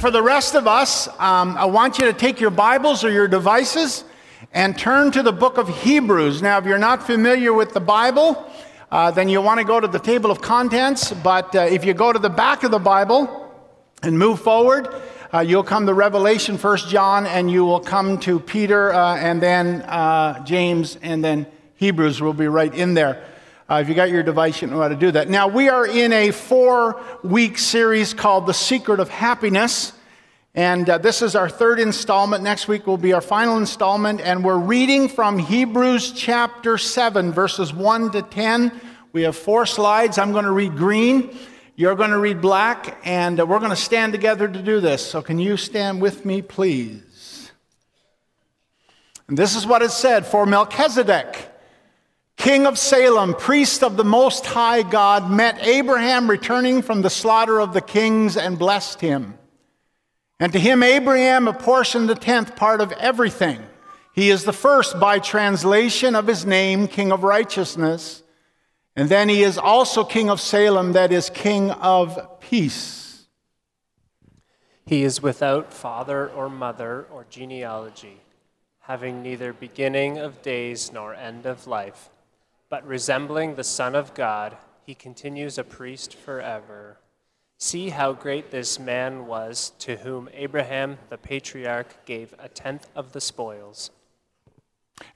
And for the rest of us, um, I want you to take your Bibles or your devices and turn to the book of Hebrews. Now, if you're not familiar with the Bible, uh, then you want to go to the table of contents. But uh, if you go to the back of the Bible and move forward, uh, you'll come to Revelation, First John, and you will come to Peter, uh, and then uh, James, and then Hebrews will be right in there. Uh, if you got your device, you know how to do that. Now, we are in a four week series called The Secret of Happiness. And uh, this is our third installment. Next week will be our final installment. And we're reading from Hebrews chapter 7, verses 1 to 10. We have four slides. I'm going to read green. You're going to read black. And uh, we're going to stand together to do this. So, can you stand with me, please? And this is what it said For Melchizedek king of Salem, priest of the Most High God, met Abraham returning from the slaughter of the kings and blessed him. And to him, Abraham apportioned the tenth part of everything. He is the first by translation of his name, King of Righteousness. And then he is also King of Salem, that is, King of Peace. He is without father or mother or genealogy, having neither beginning of days nor end of life but resembling the Son of God, he continues a priest forever. See how great this man was, to whom Abraham the patriarch gave a tenth of the spoils.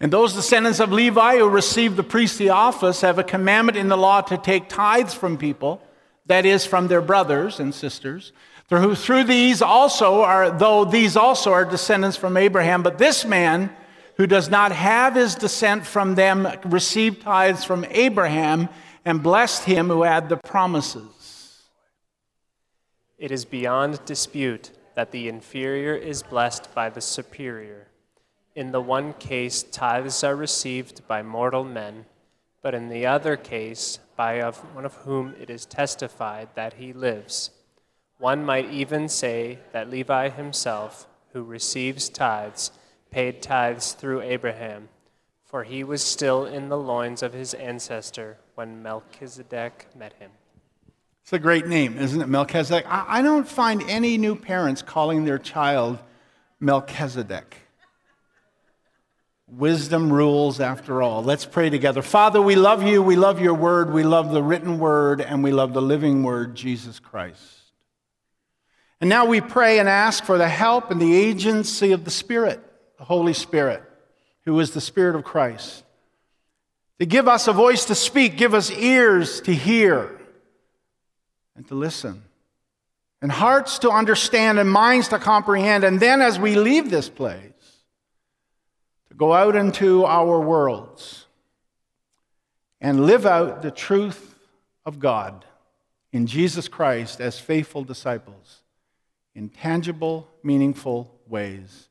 And those descendants of Levi who received the priestly office have a commandment in the law to take tithes from people, that is, from their brothers and sisters. Through, who through these also are, though these also are descendants from Abraham, but this man, who does not have his descent from them received tithes from Abraham and blessed him who had the promises. It is beyond dispute that the inferior is blessed by the superior. In the one case, tithes are received by mortal men, but in the other case, by of one of whom it is testified that he lives. One might even say that Levi himself, who receives tithes, paid tithes through Abraham, for he was still in the loins of his ancestor when Melchizedek met him. It's a great name, isn't it? Melchizedek. I don't find any new parents calling their child Melchizedek. Wisdom rules after all. Let's pray together. Father, we love you. We love your word. We love the written word, and we love the living word, Jesus Christ. And now we pray and ask for the help and the agency of the Spirit the Holy Spirit, who is the Spirit of Christ. To give us a voice to speak, give us ears to hear and to listen, and hearts to understand, and minds to comprehend. And then as we leave this place, to go out into our worlds and live out the truth of God in Jesus Christ as faithful disciples in tangible, meaningful ways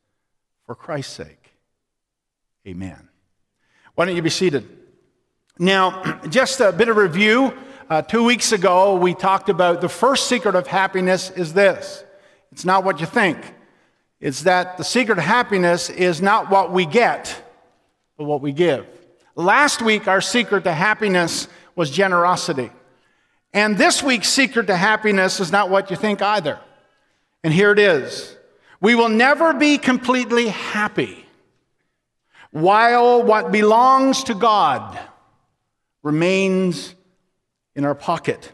for Christ's sake. Amen. Why don't you be seated? Now, just a bit of review. Uh, two weeks ago, we talked about the first secret of happiness is this it's not what you think. It's that the secret of happiness is not what we get, but what we give. Last week, our secret to happiness was generosity. And this week's secret to happiness is not what you think either. And here it is we will never be completely happy while what belongs to God remains in our pocket.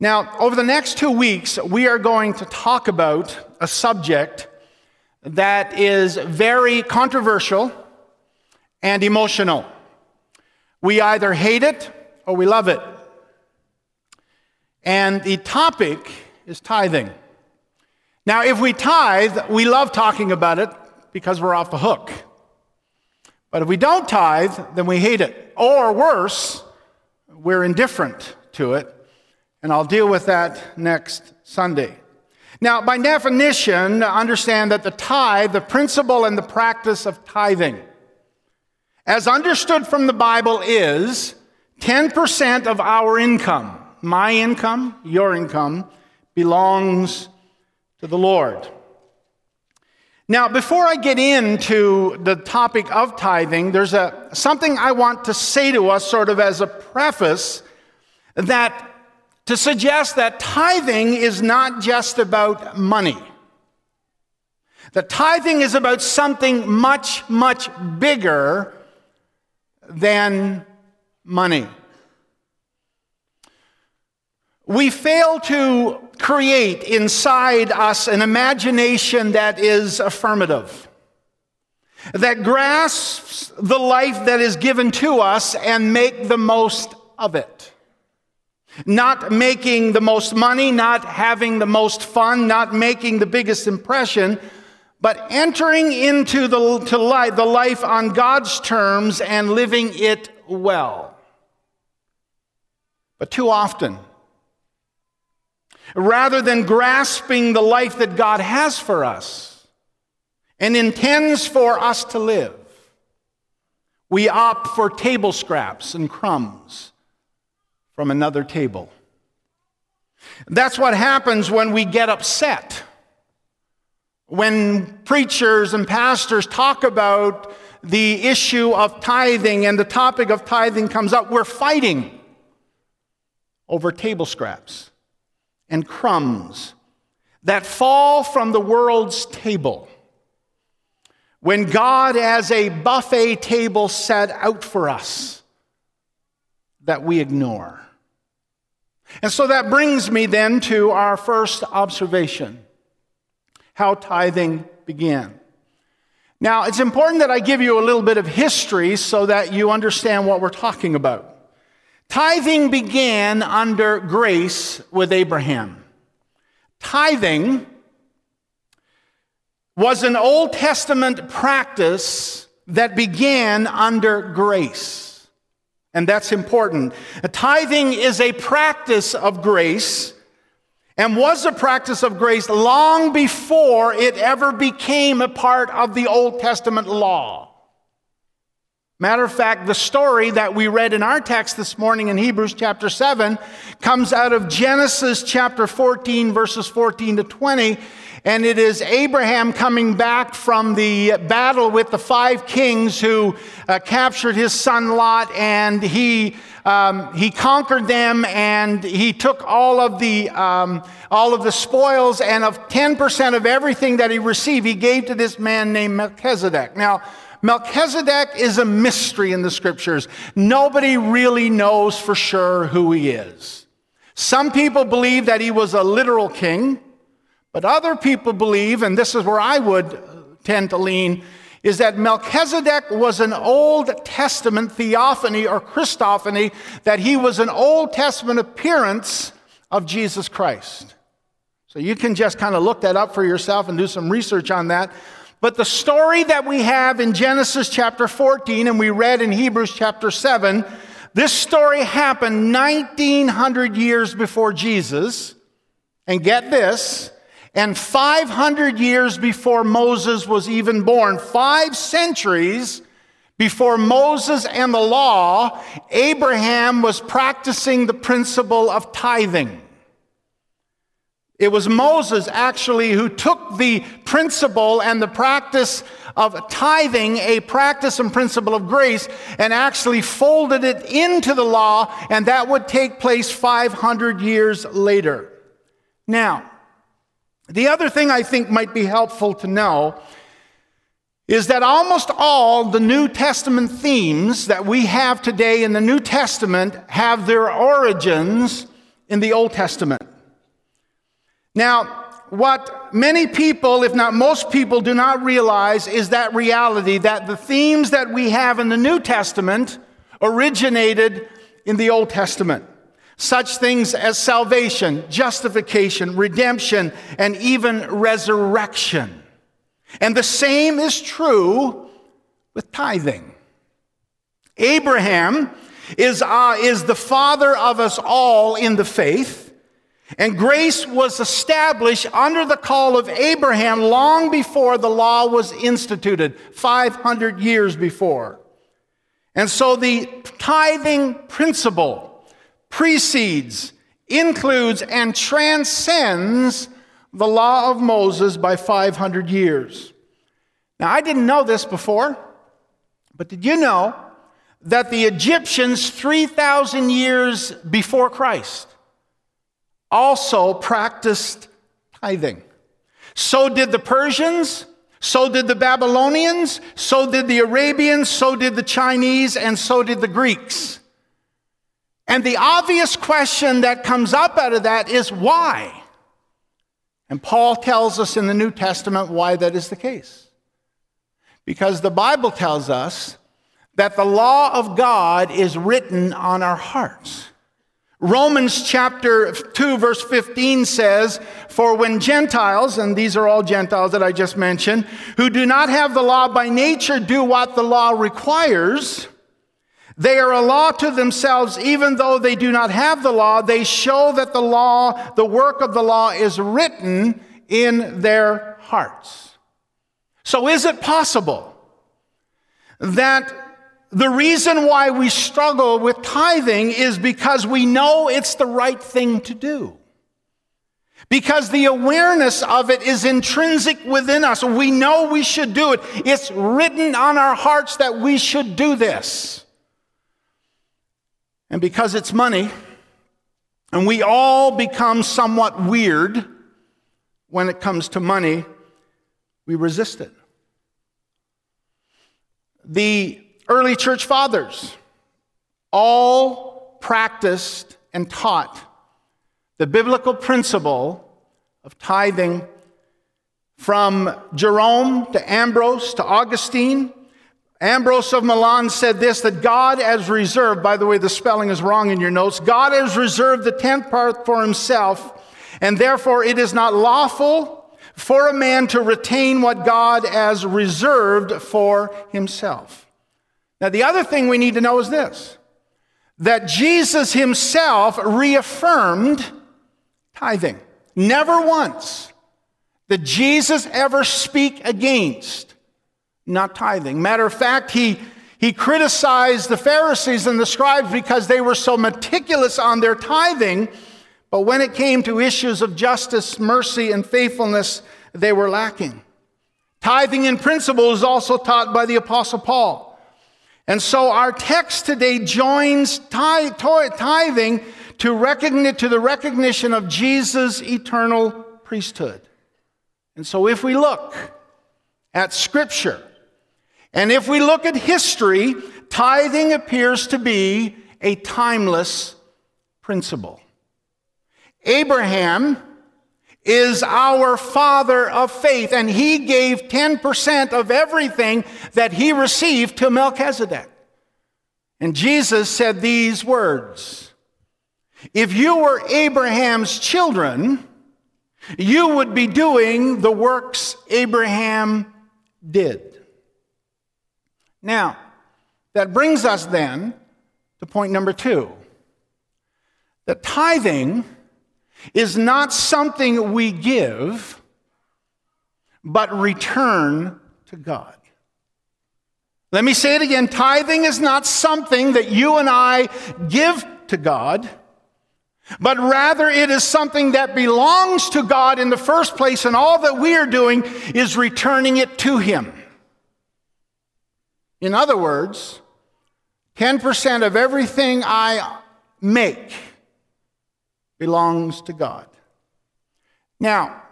Now, over the next two weeks, we are going to talk about a subject that is very controversial and emotional. We either hate it or we love it. And the topic is tithing. Now, if we tithe, we love talking about it because we're off the hook. But if we don't tithe, then we hate it. Or worse, we're indifferent to it. And I'll deal with that next Sunday. Now, by definition, understand that the tithe, the principle and the practice of tithing, as understood from the Bible, is 10% of our income. My income, your income, belongs to the Lord. Now, before I get into the topic of tithing, there's a, something I want to say to us, sort of as a preface, that to suggest that tithing is not just about money. The tithing is about something much, much bigger than money. We fail to create inside us an imagination that is affirmative, that grasps the life that is given to us and make the most of it. Not making the most money, not having the most fun, not making the biggest impression, but entering into the, to life, the life on God's terms and living it well. But too often, rather than grasping the life that God has for us and intends for us to live, we opt for table scraps and crumbs from another table. That's what happens when we get upset. When preachers and pastors talk about the issue of tithing and the topic of tithing comes up, we're fighting over table scraps and crumbs that fall from the world's table. When God has a buffet table set out for us that we ignore. And so that brings me then to our first observation how tithing began. Now, it's important that I give you a little bit of history so that you understand what we're talking about. Tithing began under grace with Abraham. Tithing was an Old Testament practice that began under grace. And that's important. Tithing is a practice of grace and was a practice of grace long before it ever became a part of the Old Testament law. Matter of fact, the story that we read in our text this morning in Hebrews chapter 7 comes out of Genesis chapter 14, verses 14 to 20. And it is Abraham coming back from the battle with the five kings who uh, captured his son Lot, and he um, he conquered them and he took all of the um, all of the spoils and of 10% of everything that he received he gave to this man named melchizedek now melchizedek is a mystery in the scriptures nobody really knows for sure who he is some people believe that he was a literal king but other people believe and this is where i would tend to lean is that Melchizedek was an Old Testament theophany or Christophany, that he was an Old Testament appearance of Jesus Christ. So you can just kind of look that up for yourself and do some research on that. But the story that we have in Genesis chapter 14 and we read in Hebrews chapter 7, this story happened 1900 years before Jesus. And get this, and 500 years before Moses was even born, five centuries before Moses and the law, Abraham was practicing the principle of tithing. It was Moses actually who took the principle and the practice of tithing, a practice and principle of grace, and actually folded it into the law, and that would take place 500 years later. Now, the other thing I think might be helpful to know is that almost all the New Testament themes that we have today in the New Testament have their origins in the Old Testament. Now, what many people, if not most people, do not realize is that reality that the themes that we have in the New Testament originated in the Old Testament. Such things as salvation, justification, redemption, and even resurrection. And the same is true with tithing. Abraham is, uh, is the father of us all in the faith, and grace was established under the call of Abraham long before the law was instituted, 500 years before. And so the tithing principle precedes, includes, and transcends the law of Moses by 500 years. Now, I didn't know this before, but did you know that the Egyptians, 3,000 years before Christ, also practiced tithing. So did the Persians, so did the Babylonians, so did the Arabians, so did the Chinese, and so did the Greeks. And the obvious question that comes up out of that is why? And Paul tells us in the New Testament why that is the case. Because the Bible tells us that the law of God is written on our hearts. Romans chapter 2, verse 15 says, For when Gentiles, and these are all Gentiles that I just mentioned, who do not have the law by nature do what the law requires, they are a law to themselves, even though they do not have the law. They show that the law, the work of the law, is written in their hearts. So, is it possible that the reason why we struggle with tithing is because we know it's the right thing to do. Because the awareness of it is intrinsic within us. We know we should do it. It's written on our hearts that we should do this. And because it's money, and we all become somewhat weird when it comes to money, we resist it. The early church fathers all practiced and taught the biblical principle of tithing from Jerome to Ambrose to Augustine. Ambrose of Milan said this that God has reserved, by the way, the spelling is wrong in your notes, God has reserved the tenth part for himself, and therefore it is not lawful for a man to retain what God has reserved for himself. Now, the other thing we need to know is this that Jesus himself reaffirmed tithing. Never once did Jesus ever speak against not tithing. Matter of fact, he, he criticized the Pharisees and the scribes because they were so meticulous on their tithing, but when it came to issues of justice, mercy, and faithfulness, they were lacking. Tithing in principle is also taught by the Apostle Paul. And so our text today joins tithing to, the recognition of Jesus' eternal priesthood. And so if we look at Scripture, and if we look at history, tithing appears to be a timeless principle. Abraham is our father of faith, and he gave 10% of everything that he received to Melchizedek. And Jesus said these words If you were Abraham's children, you would be doing the works Abraham did. Now, that brings us then to point number two that tithing is not something we give, but return to God. Let me say it again tithing is not something that you and I give to God, but rather it is something that belongs to God in the first place, and all that we are doing is returning it to Him. In other words, 10% of everything I make belongs to God. Now,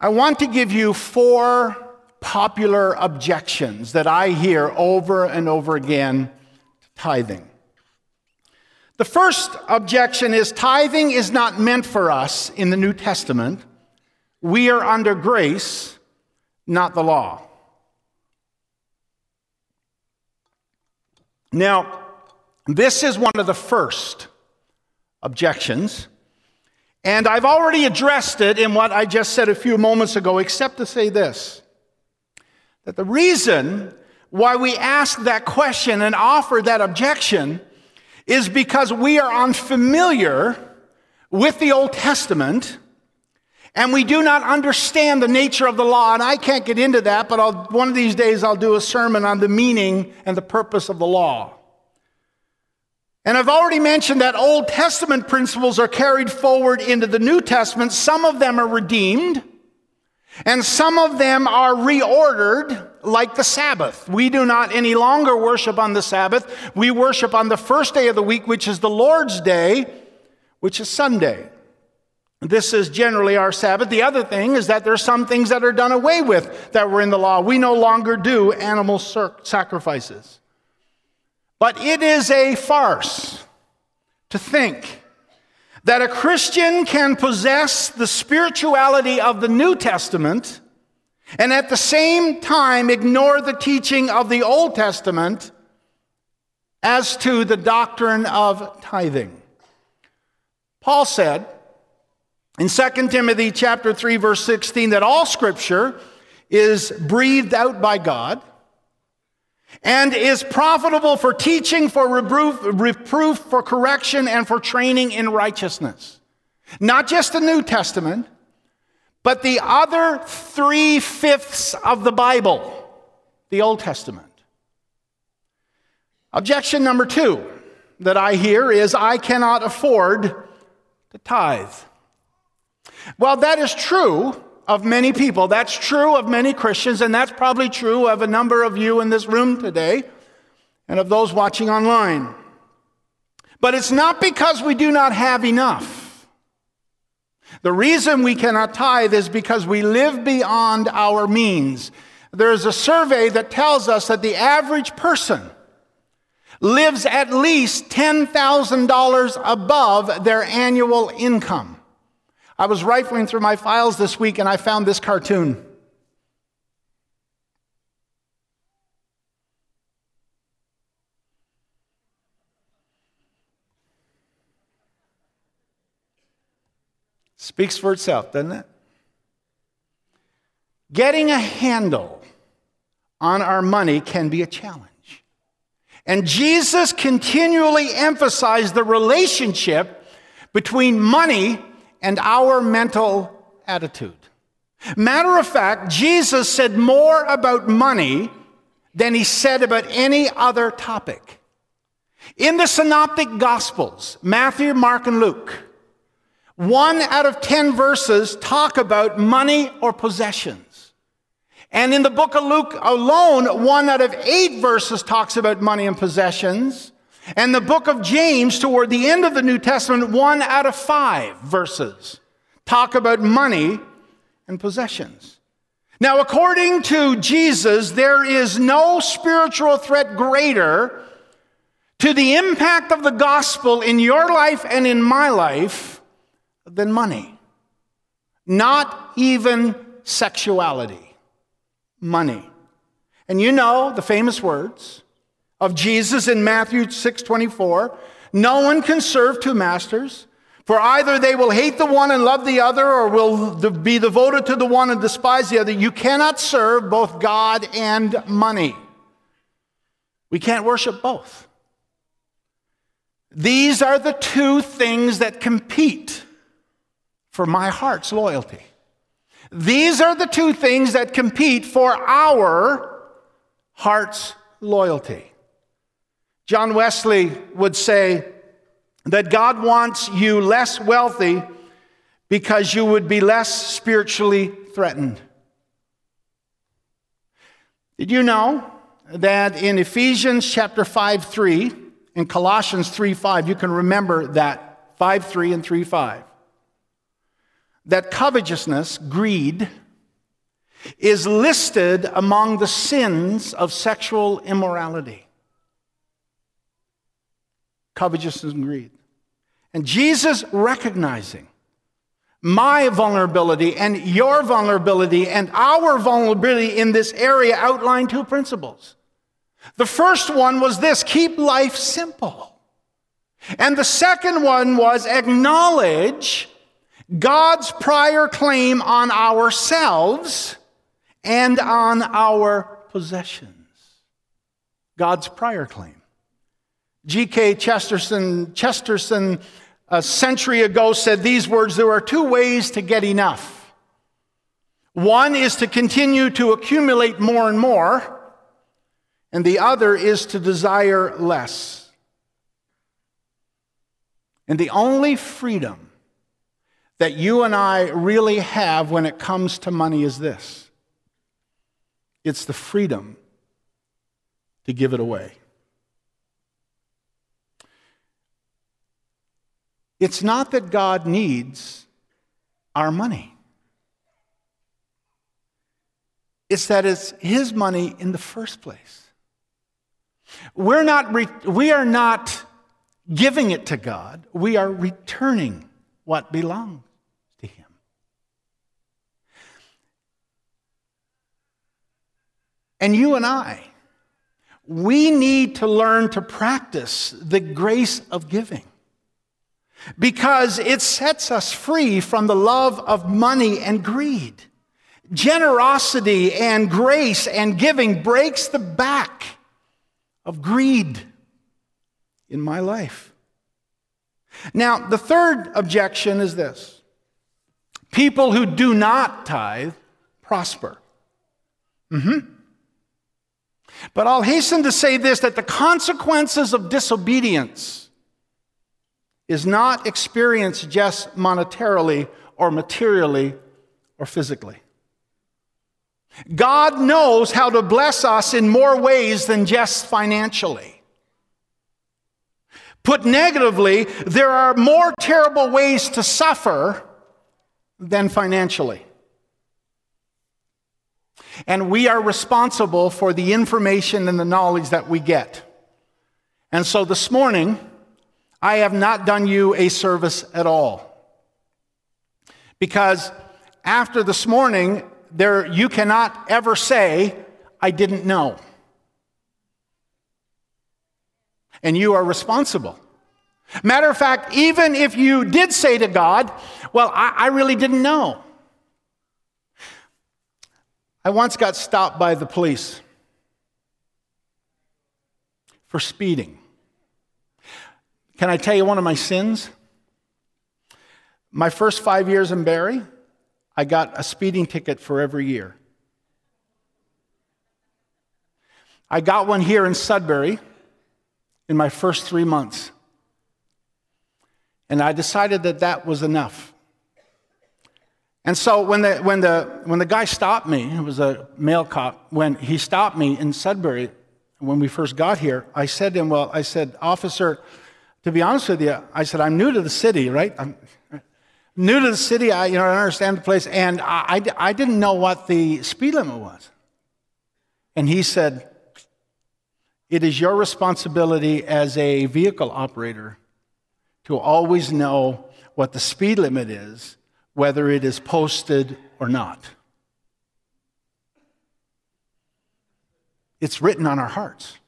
I want to give you four popular objections that I hear over and over again to tithing. The first objection is tithing is not meant for us in the New Testament. We are under grace, not the law. Now, this is one of the first objections. And I've already addressed it in what I just said a few moments ago, except to say this that the reason why we ask that question and offer that objection is because we are unfamiliar with the Old Testament and we do not understand the nature of the law. And I can't get into that, but I'll, one of these days I'll do a sermon on the meaning and the purpose of the law. And I've already mentioned that Old Testament principles are carried forward into the New Testament. Some of them are redeemed, and some of them are reordered, like the Sabbath. We do not any longer worship on the Sabbath. We worship on the first day of the week, which is the Lord's Day, which is Sunday. This is generally our Sabbath. The other thing is that there are some things that are done away with that were in the law. We no longer do animal sacrifices. But it is a farce to think that a Christian can possess the spirituality of the New Testament and at the same time ignore the teaching of the Old Testament as to the doctrine of tithing. Paul said, in 2 Timothy chapter 3 verse 16 that all scripture is breathed out by God and is profitable for teaching, for reproof, reproof, for correction, and for training in righteousness. Not just the New Testament, but the other three fifths of the Bible, the Old Testament. Objection number two that I hear is I cannot afford to tithe. Well, that is true of many people. That's true of many Christians, and that's probably true of a number of you in this room today and of those watching online. But it's not because we do not have enough. The reason we cannot tithe is because we live beyond our means. There's a survey that tells us that the average person lives at least $10,000 above their annual income. I was rifling through my files this week and I found this cartoon. Speaks for itself, doesn't it? Getting a handle on our money can be a challenge. And Jesus continually emphasized the relationship between money and our mental attitude. Matter of fact, Jesus said more about money than he said about any other topic. In the Synoptic Gospels, Matthew, Mark, and Luke, one out of ten verses talk about money or possessions. And in the book of Luke alone, one out of eight verses talks about money and possessions. And the book of James, toward the end of the New Testament, one out of five verses talk about money and possessions. Now, according to Jesus, there is no spiritual threat greater to the impact of the gospel in your life and in my life than money. Not even sexuality. Money. And you know the famous words of Jesus in Matthew 6:24, no one can serve two masters, for either they will hate the one and love the other or will be devoted to the one and despise the other. You cannot serve both God and money. We can't worship both. These are the two things that compete for my heart's loyalty. These are the two things that compete for our heart's loyalty. John Wesley would say that God wants you less wealthy because you would be less spiritually threatened. Did you know that in Ephesians chapter 5 3 and Colossians 3 5, you can remember that 5 3 and 3 5, that covetousness, greed, is listed among the sins of sexual immorality covetousness and greed. And Jesus recognizing my vulnerability and your vulnerability and our vulnerability in this area outlined two principles. The first one was this keep life simple. And the second one was acknowledge God's prior claim on ourselves and on our possessions. God's prior claim. G.K. Chesterton, Chesterton a century ago said these words There are two ways to get enough. One is to continue to accumulate more and more, and the other is to desire less. And the only freedom that you and I really have when it comes to money is this it's the freedom to give it away. It's not that God needs our money. It's that it's His money in the first place. We're not re- we are not giving it to God, we are returning what belongs to Him. And you and I, we need to learn to practice the grace of giving because it sets us free from the love of money and greed. Generosity and grace and giving breaks the back of greed in my life. Now, the third objection is this people who do not tithe prosper. Mm-hmm. But I'll hasten to say this that the consequences of disobedience is not experienced just monetarily or materially or physically. God knows how to bless us in more ways than just financially. Put negatively, there are more terrible ways to suffer than financially. And we are responsible for the information and the knowledge that we get. And so this morning, I have not done you a service at all. Because after this morning, there, you cannot ever say, I didn't know. And you are responsible. Matter of fact, even if you did say to God, Well, I, I really didn't know. I once got stopped by the police for speeding. Can I tell you one of my sins? My first five years in Barrie, I got a speeding ticket for every year. I got one here in Sudbury in my first three months. And I decided that that was enough. And so when the, when, the, when the guy stopped me, it was a male cop, when he stopped me in Sudbury when we first got here, I said to him, Well, I said, Officer, to be honest with you, I said, I'm new to the city, right? I'm new to the city. I, you know, I understand the place. And I, I, I didn't know what the speed limit was. And he said, It is your responsibility as a vehicle operator to always know what the speed limit is, whether it is posted or not. It's written on our hearts.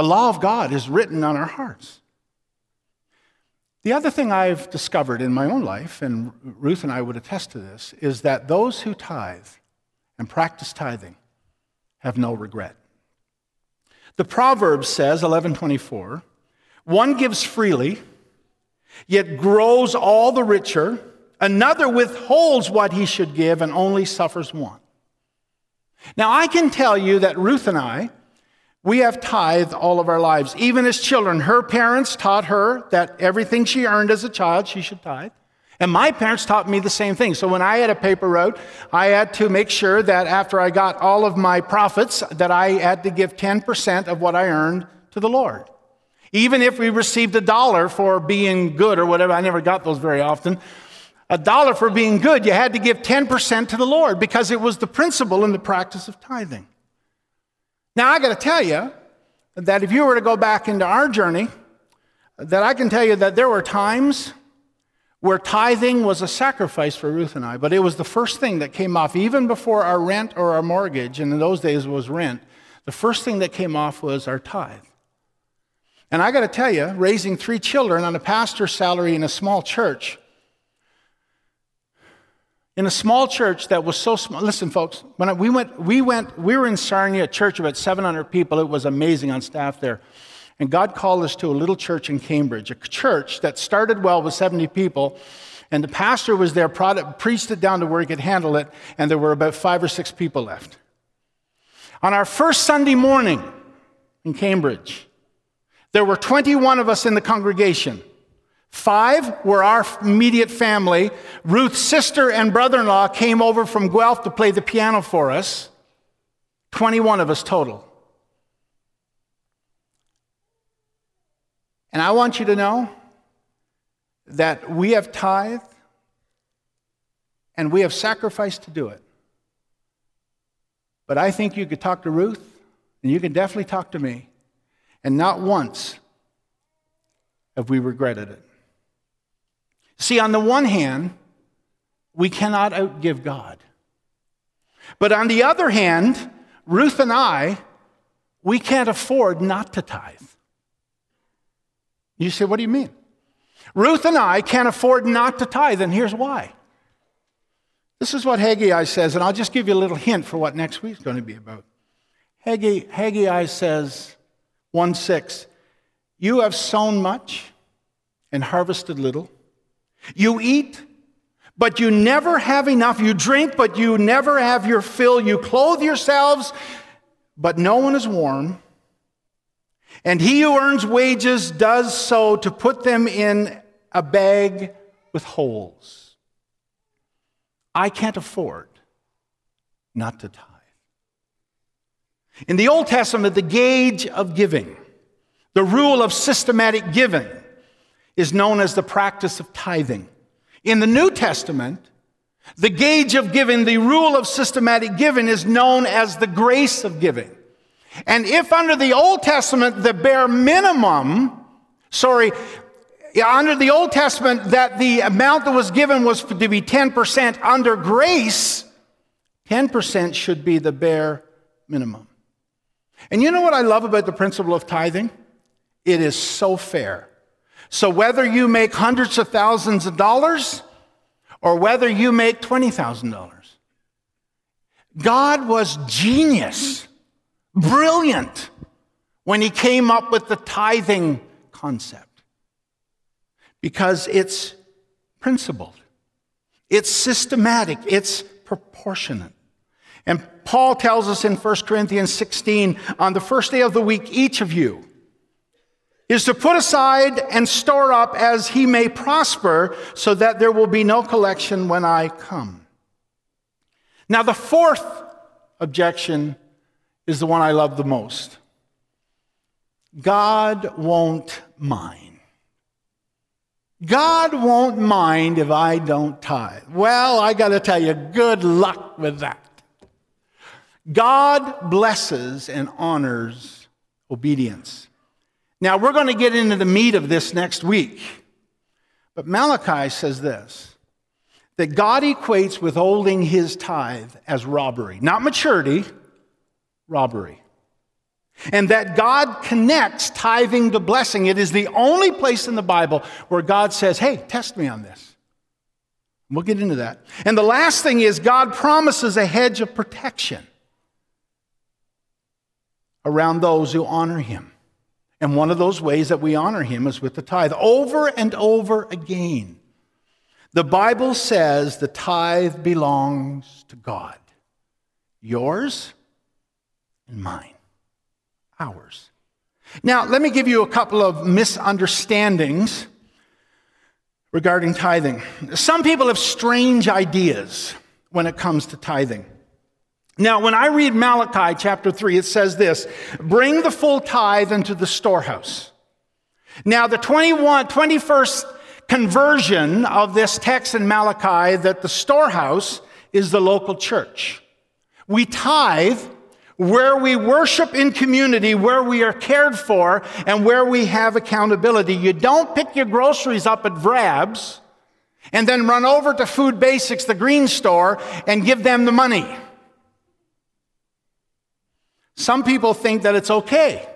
The law of God is written on our hearts. The other thing I've discovered in my own life, and Ruth and I would attest to this, is that those who tithe and practice tithing have no regret. The proverb says, 1124, one gives freely, yet grows all the richer. Another withholds what he should give and only suffers want. Now, I can tell you that Ruth and I, we have tithed all of our lives. Even as children, her parents taught her that everything she earned as a child, she should tithe. And my parents taught me the same thing. So when I had a paper route, I had to make sure that after I got all of my profits, that I had to give 10% of what I earned to the Lord. Even if we received a dollar for being good or whatever, I never got those very often. A dollar for being good, you had to give 10% to the Lord because it was the principle in the practice of tithing. Now, I got to tell you that if you were to go back into our journey, that I can tell you that there were times where tithing was a sacrifice for Ruth and I, but it was the first thing that came off, even before our rent or our mortgage, and in those days it was rent. The first thing that came off was our tithe. And I got to tell you, raising three children on a pastor's salary in a small church in a small church that was so small. Listen, folks, when I, we went, we went, we were in Sarnia, a church of about 700 people. It was amazing on staff there. And God called us to a little church in Cambridge, a church that started well with 70 people. And the pastor was there, preached it down to where he could handle it, and there were about five or six people left. On our first Sunday morning in Cambridge, there were 21 of us in the congregation. Five were our immediate family. Ruth's sister and brother in law came over from Guelph to play the piano for us. 21 of us total. And I want you to know that we have tithed and we have sacrificed to do it. But I think you could talk to Ruth, and you can definitely talk to me, and not once have we regretted it. See, on the one hand, we cannot outgive God. But on the other hand, Ruth and I, we can't afford not to tithe. You say, what do you mean? Ruth and I can't afford not to tithe, and here's why. This is what Haggai says, and I'll just give you a little hint for what next week's going to be about. Haggai, Haggai says, 1 6, You have sown much and harvested little. You eat, but you never have enough. You drink, but you never have your fill. You clothe yourselves, but no one is warm. And he who earns wages does so to put them in a bag with holes. I can't afford not to tithe. In the Old Testament, the gauge of giving, the rule of systematic giving, is known as the practice of tithing. In the New Testament, the gauge of giving, the rule of systematic giving, is known as the grace of giving. And if under the Old Testament, the bare minimum, sorry, under the Old Testament, that the amount that was given was to be 10%, under grace, 10% should be the bare minimum. And you know what I love about the principle of tithing? It is so fair. So whether you make hundreds of thousands of dollars or whether you make $20,000, God was genius, brilliant when he came up with the tithing concept because it's principled, it's systematic, it's proportionate. And Paul tells us in 1 Corinthians 16 on the first day of the week, each of you is to put aside and store up as he may prosper, so that there will be no collection when I come. Now, the fourth objection is the one I love the most God won't mind. God won't mind if I don't tithe. Well, I got to tell you, good luck with that. God blesses and honors obedience. Now, we're going to get into the meat of this next week. But Malachi says this that God equates withholding his tithe as robbery, not maturity, robbery. And that God connects tithing to blessing. It is the only place in the Bible where God says, hey, test me on this. We'll get into that. And the last thing is, God promises a hedge of protection around those who honor him. And one of those ways that we honor him is with the tithe. Over and over again, the Bible says the tithe belongs to God. Yours and mine. Ours. Now, let me give you a couple of misunderstandings regarding tithing. Some people have strange ideas when it comes to tithing. Now, when I read Malachi chapter 3, it says this Bring the full tithe into the storehouse. Now, the 21, 21st conversion of this text in Malachi that the storehouse is the local church. We tithe where we worship in community, where we are cared for, and where we have accountability. You don't pick your groceries up at Vrab's and then run over to Food Basics, the green store, and give them the money. Some people think that it's okay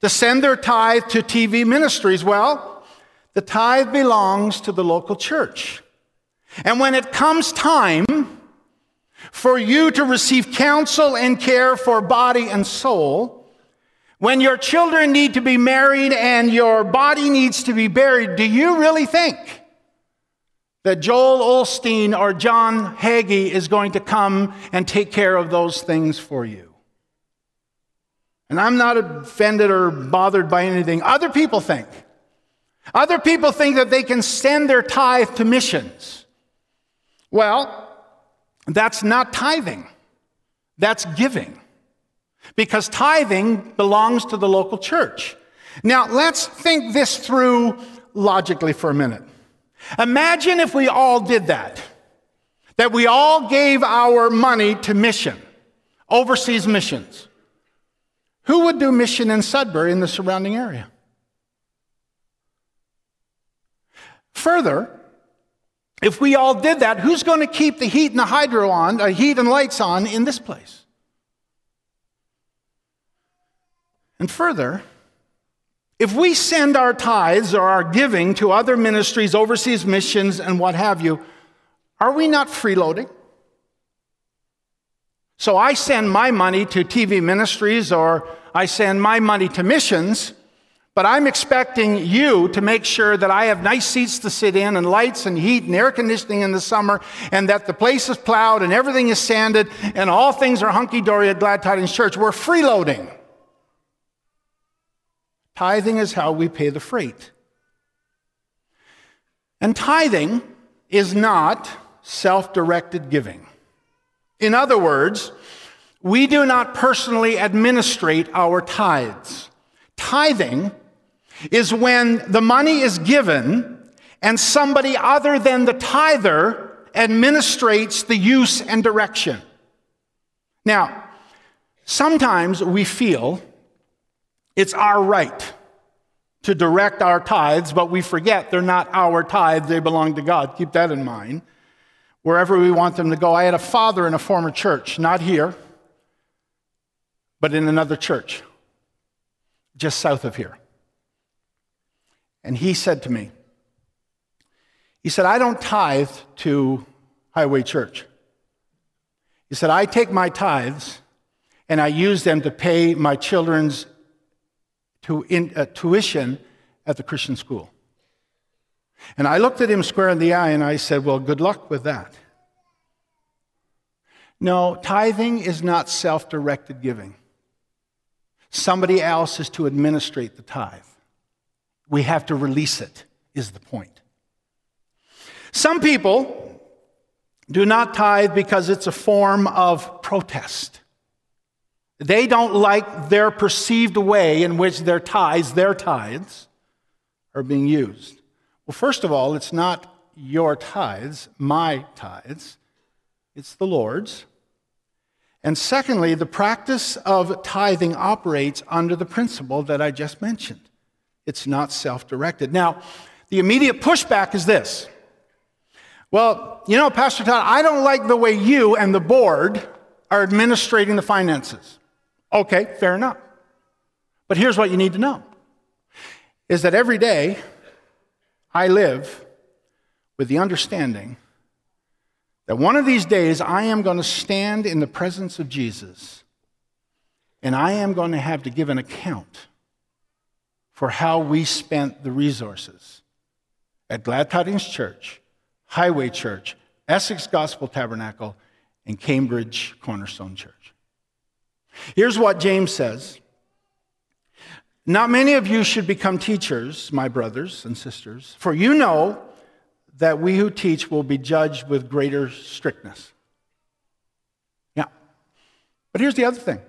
to send their tithe to TV ministries. Well, the tithe belongs to the local church. And when it comes time for you to receive counsel and care for body and soul, when your children need to be married and your body needs to be buried, do you really think that Joel Osteen or John Hagee is going to come and take care of those things for you? And I'm not offended or bothered by anything other people think. Other people think that they can send their tithe to missions. Well, that's not tithing, that's giving. Because tithing belongs to the local church. Now, let's think this through logically for a minute. Imagine if we all did that, that we all gave our money to mission, overseas missions. Who would do mission in Sudbury and the surrounding area? Further, if we all did that, who's going to keep the heat and the hydro on, the uh, heat and lights on in this place? And further, if we send our tithes or our giving to other ministries, overseas missions, and what have you, are we not freeloading? So I send my money to TV ministries or I send my money to missions, but I'm expecting you to make sure that I have nice seats to sit in and lights and heat and air conditioning in the summer and that the place is plowed and everything is sanded and all things are hunky dory at Glad Tidings Church. We're freeloading. Tithing is how we pay the freight. And tithing is not self directed giving. In other words, we do not personally administrate our tithes. Tithing is when the money is given and somebody other than the tither administrates the use and direction. Now, sometimes we feel it's our right to direct our tithes, but we forget they're not our tithes, they belong to God. Keep that in mind wherever we want them to go. I had a father in a former church, not here, but in another church, just south of here. And he said to me, he said, I don't tithe to Highway Church. He said, I take my tithes and I use them to pay my children's uh, tuition at the Christian school. And I looked at him square in the eye and I said, Well, good luck with that. No, tithing is not self directed giving. Somebody else is to administrate the tithe. We have to release it, is the point. Some people do not tithe because it's a form of protest. They don't like their perceived way in which their tithes, their tithes, are being used. Well, first of all, it's not your tithes, my tithes, it's the Lord's. And secondly, the practice of tithing operates under the principle that I just mentioned it's not self directed. Now, the immediate pushback is this well, you know, Pastor Todd, I don't like the way you and the board are administrating the finances. Okay, fair enough. But here's what you need to know is that every day I live with the understanding that one of these days I am going to stand in the presence of Jesus and I am going to have to give an account for how we spent the resources at Glad Tidings Church, Highway Church, Essex Gospel Tabernacle, and Cambridge Cornerstone Church. Here's what James says not many of you should become teachers, my brothers and sisters, for you know that we who teach will be judged with greater strictness. Yeah. But here's the other thing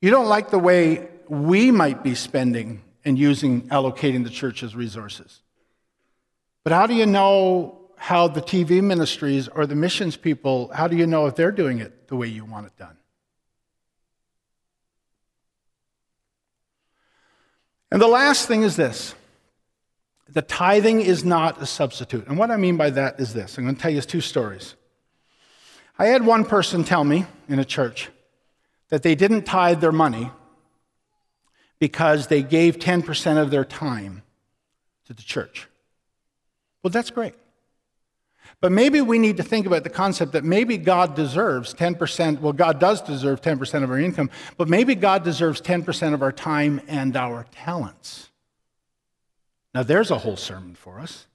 you don't like the way we might be spending and using, allocating the church's resources. But how do you know how the TV ministries or the missions people, how do you know if they're doing it the way you want it done? And the last thing is this the tithing is not a substitute. And what I mean by that is this I'm going to tell you two stories. I had one person tell me in a church that they didn't tithe their money because they gave 10% of their time to the church. Well, that's great. But maybe we need to think about the concept that maybe God deserves 10%. Well, God does deserve 10% of our income, but maybe God deserves 10% of our time and our talents. Now, there's a whole sermon for us.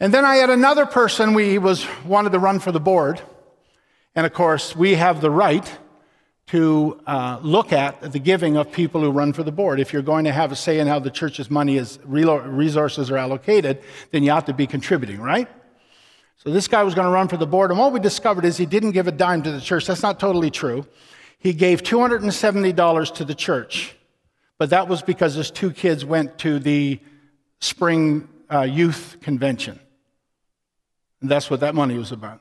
And then I had another person, we was wanted to run for the board. And of course, we have the right to uh, look at the giving of people who run for the board. If you're going to have a say in how the church's money is, resources are allocated, then you have to be contributing, right? So this guy was going to run for the board, and what we discovered is he didn't give a dime to the church. That's not totally true. He gave $270 to the church, but that was because his two kids went to the spring uh, youth convention. And that's what that money was about.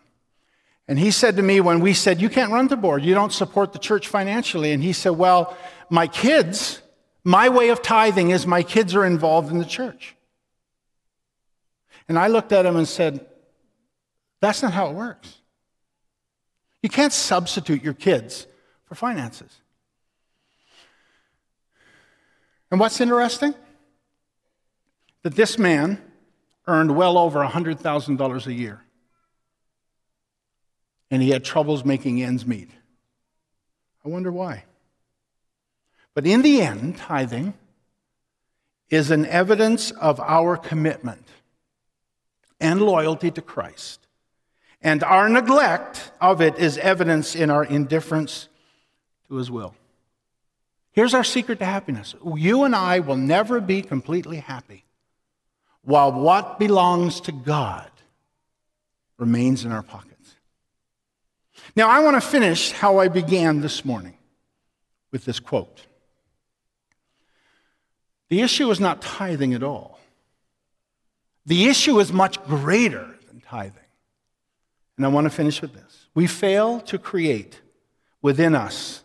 And he said to me when we said, You can't run the board, you don't support the church financially. And he said, Well, my kids, my way of tithing is my kids are involved in the church. And I looked at him and said, That's not how it works. You can't substitute your kids for finances. And what's interesting? That this man earned well over $100,000 a year. And he had troubles making ends meet. I wonder why. But in the end, tithing is an evidence of our commitment and loyalty to Christ. And our neglect of it is evidence in our indifference to his will. Here's our secret to happiness you and I will never be completely happy while what belongs to God remains in our pockets. Now, I want to finish how I began this morning with this quote. The issue is not tithing at all. The issue is much greater than tithing. And I want to finish with this. We fail to create within us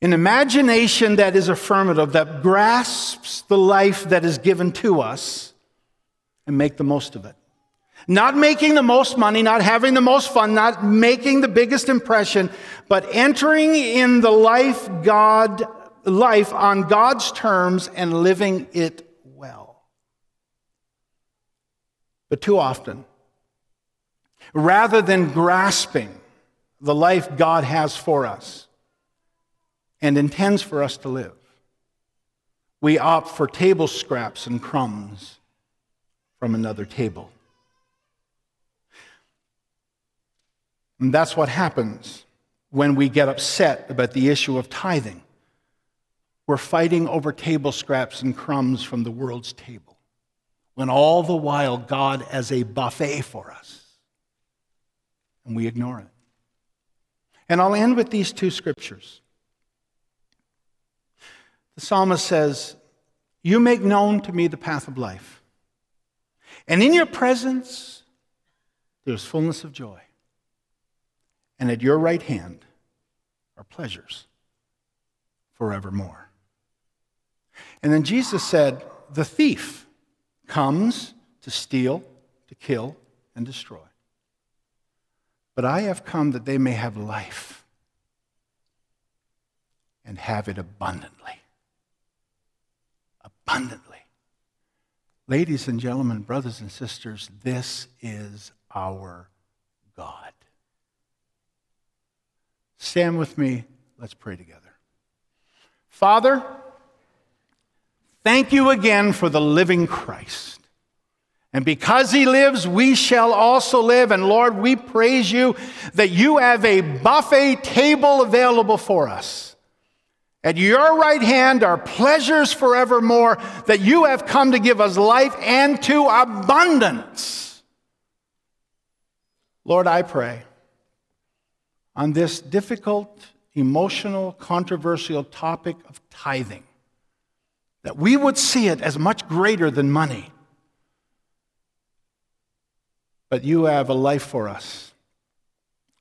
an imagination that is affirmative, that grasps the life that is given to us and make the most of it. Not making the most money, not having the most fun, not making the biggest impression, but entering in the life God life on God's terms and living it well. But too often, rather than grasping the life God has for us, and intends for us to live. We opt for table scraps and crumbs from another table. And that's what happens when we get upset about the issue of tithing. We're fighting over table scraps and crumbs from the world's table, when all the while God has a buffet for us, and we ignore it. And I'll end with these two scriptures. The psalmist says, You make known to me the path of life. And in your presence, there's fullness of joy. And at your right hand are pleasures forevermore. And then Jesus said, The thief comes to steal, to kill, and destroy. But I have come that they may have life and have it abundantly abundantly. Ladies and gentlemen, brothers and sisters, this is our God. Stand with me. Let's pray together. Father, thank you again for the living Christ. And because he lives, we shall also live. And Lord, we praise you that you have a buffet table available for us. At your right hand are pleasures forevermore, that you have come to give us life and to abundance. Lord, I pray on this difficult, emotional, controversial topic of tithing that we would see it as much greater than money. But you have a life for us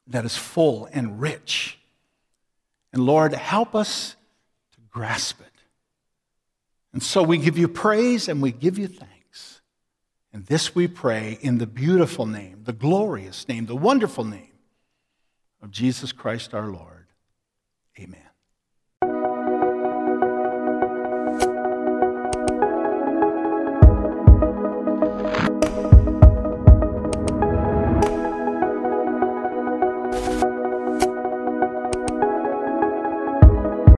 that is full and rich. And Lord, help us to grasp it. And so we give you praise and we give you thanks. And this we pray in the beautiful name, the glorious name, the wonderful name of Jesus Christ our Lord. Amen.